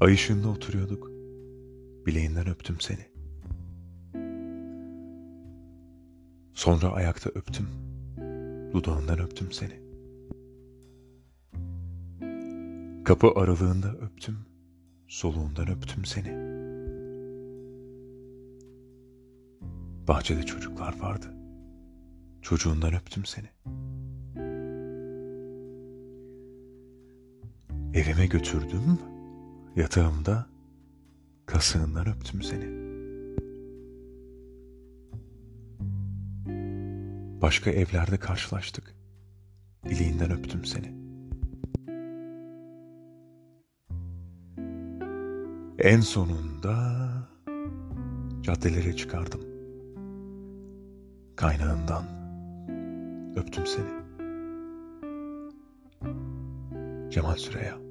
Ay ışığında oturuyorduk. Bileğinden öptüm seni. Sonra ayakta öptüm. Dudağından öptüm seni. Kapı aralığında öptüm. Soluğundan öptüm seni. Bahçede çocuklar vardı. Çocuğundan öptüm seni. Evime götürdüm. Yatağımda kasığından öptüm seni. Başka evlerde karşılaştık. Bileğinden öptüm seni. En sonunda caddelere çıkardım. Kaynağından öptüm seni. Cemal Süreya